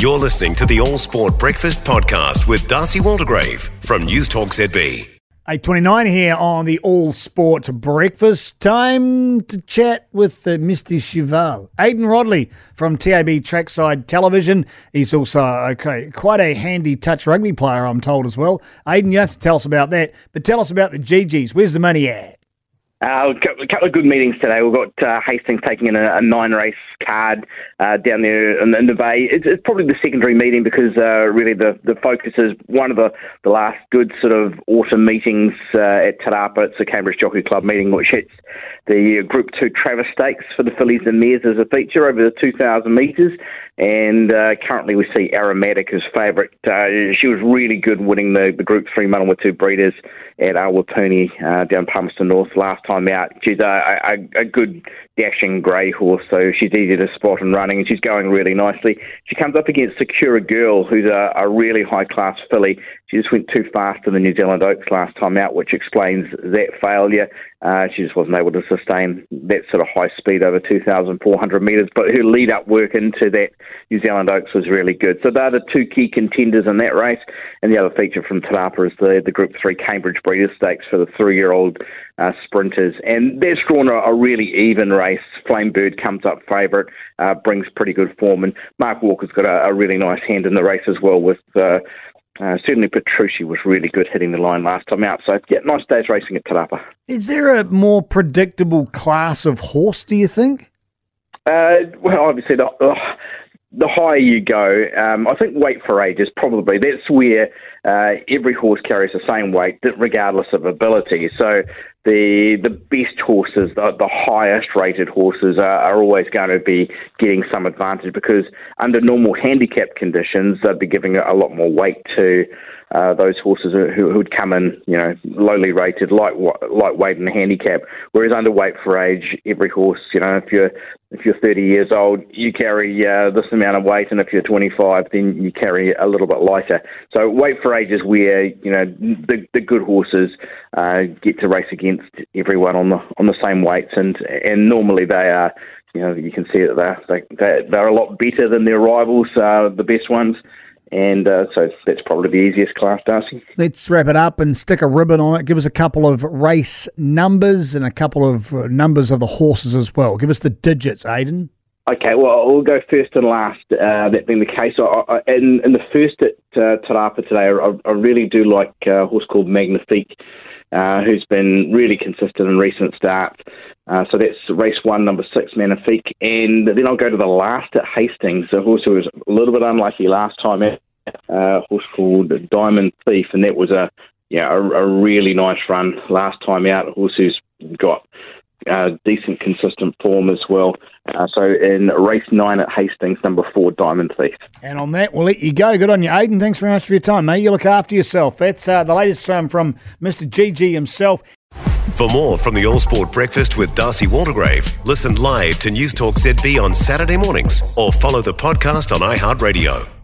You're listening to the All Sport Breakfast Podcast with Darcy Waldegrave from News Talk ZB. 8.29 here on the All Sport Breakfast. Time to chat with uh, Mr. Cheval. Aidan Rodley from TAB Trackside Television. He's also okay, quite a handy touch rugby player, I'm told, as well. Aidan, you have to tell us about that. But tell us about the GGs. Where's the money at? Uh, a couple of good meetings today. We've got uh, Hastings taking in a, a nine race card uh, down there in, in the Bay. It's, it's, probably the secondary meeting because uh, really the, the focus is one of the, the last good sort of autumn meetings uh, at Te Rapa. It's the Cambridge Jockey Club meeting, which hits the Group 2 Travis Stakes for the fillies and mares as a feature over the 2,000 metres. And uh, currently we see Aromatic as favourite. Uh, she was really good winning the, the Group 3 Manawatu Breeders at Awapuni uh, down Palmerston North last time out. She's a, a, a good dashing grey horse, so she's easy to spot and running, and she's going really nicely. She comes up against Secura Girl, who's a, a really high class filly. She just went too fast in the New Zealand Oaks last time out, which explains that failure. Uh, she just wasn't able to sustain that sort of high speed over 2,400 metres, but her lead up work into that New Zealand Oaks was really good. So they're the two key contenders in that race. And the other feature from Te Rapa is the, the Group 3 Cambridge Breeders' Stakes for the three year old uh, sprinters. And that's drawn a, a, really even race. Flamebird comes up favourite, uh, brings pretty good form. And Mark Walker's got a, a, really nice hand in the race as well with. Uh, certainly, Petrucci was really good hitting the line last time out. So, yeah, nice day's racing at Te Rapa. Is there a more predictable class of horse, do you think? Uh, well, obviously, the, uh, the higher you go, um, I think weight for age is probably that's where uh, every horse carries the same weight, regardless of ability. So the the best horses, the, the highest rated horses, are, are, always going to be getting some advantage because under normal handicap conditions, they'd be giving a lot more weight to uh, those horses who, would come in, you know, lowly rated, light lightweight in the handicap. Whereas underweight for age, every horse, you know, if you're if you're 30 years old, you carry uh, this amount of weight, and if you're 25, then you carry a little bit lighter. So weight for age is where you know the, the good horses uh, get to race against everyone on the on the same weights, and and normally they are. You know, you can see that they're they, they're a lot better than their rivals, uh, the best ones and uh, so that's probably the easiest class, Darcy. Let's wrap it up and stick a ribbon on it. Give us a couple of race numbers and a couple of uh, numbers of the horses as well. Give us the digits, Aidan. Okay, well, we'll go first and last, uh, that being the case. I, I, in, in the first at uh, Te Rapa today, I, I, really do like a horse called Magnifique, uh, who's been really consistent in recent starts. Uh, so that's race one, number six, Magnifique. And then I'll go to the last at Hastings, a horse who was a little bit unlucky last time out, uh, a horse called Diamond Thief, and that was a yeah a, a really nice run last time out. A horse who's got uh, decent, consistent form as well. Uh, so in race nine at Hastings, number four, Diamond Thief. And on that, we'll let you go. Good on you, Aidan. Thanks very much for your time, mate. You look after yourself. That's uh, the latest um, from Mr. GG himself. For more from the All Sport Breakfast with Darcy Waldegrave, listen live to News Talk ZB on Saturday mornings or follow the podcast on iHeartRadio.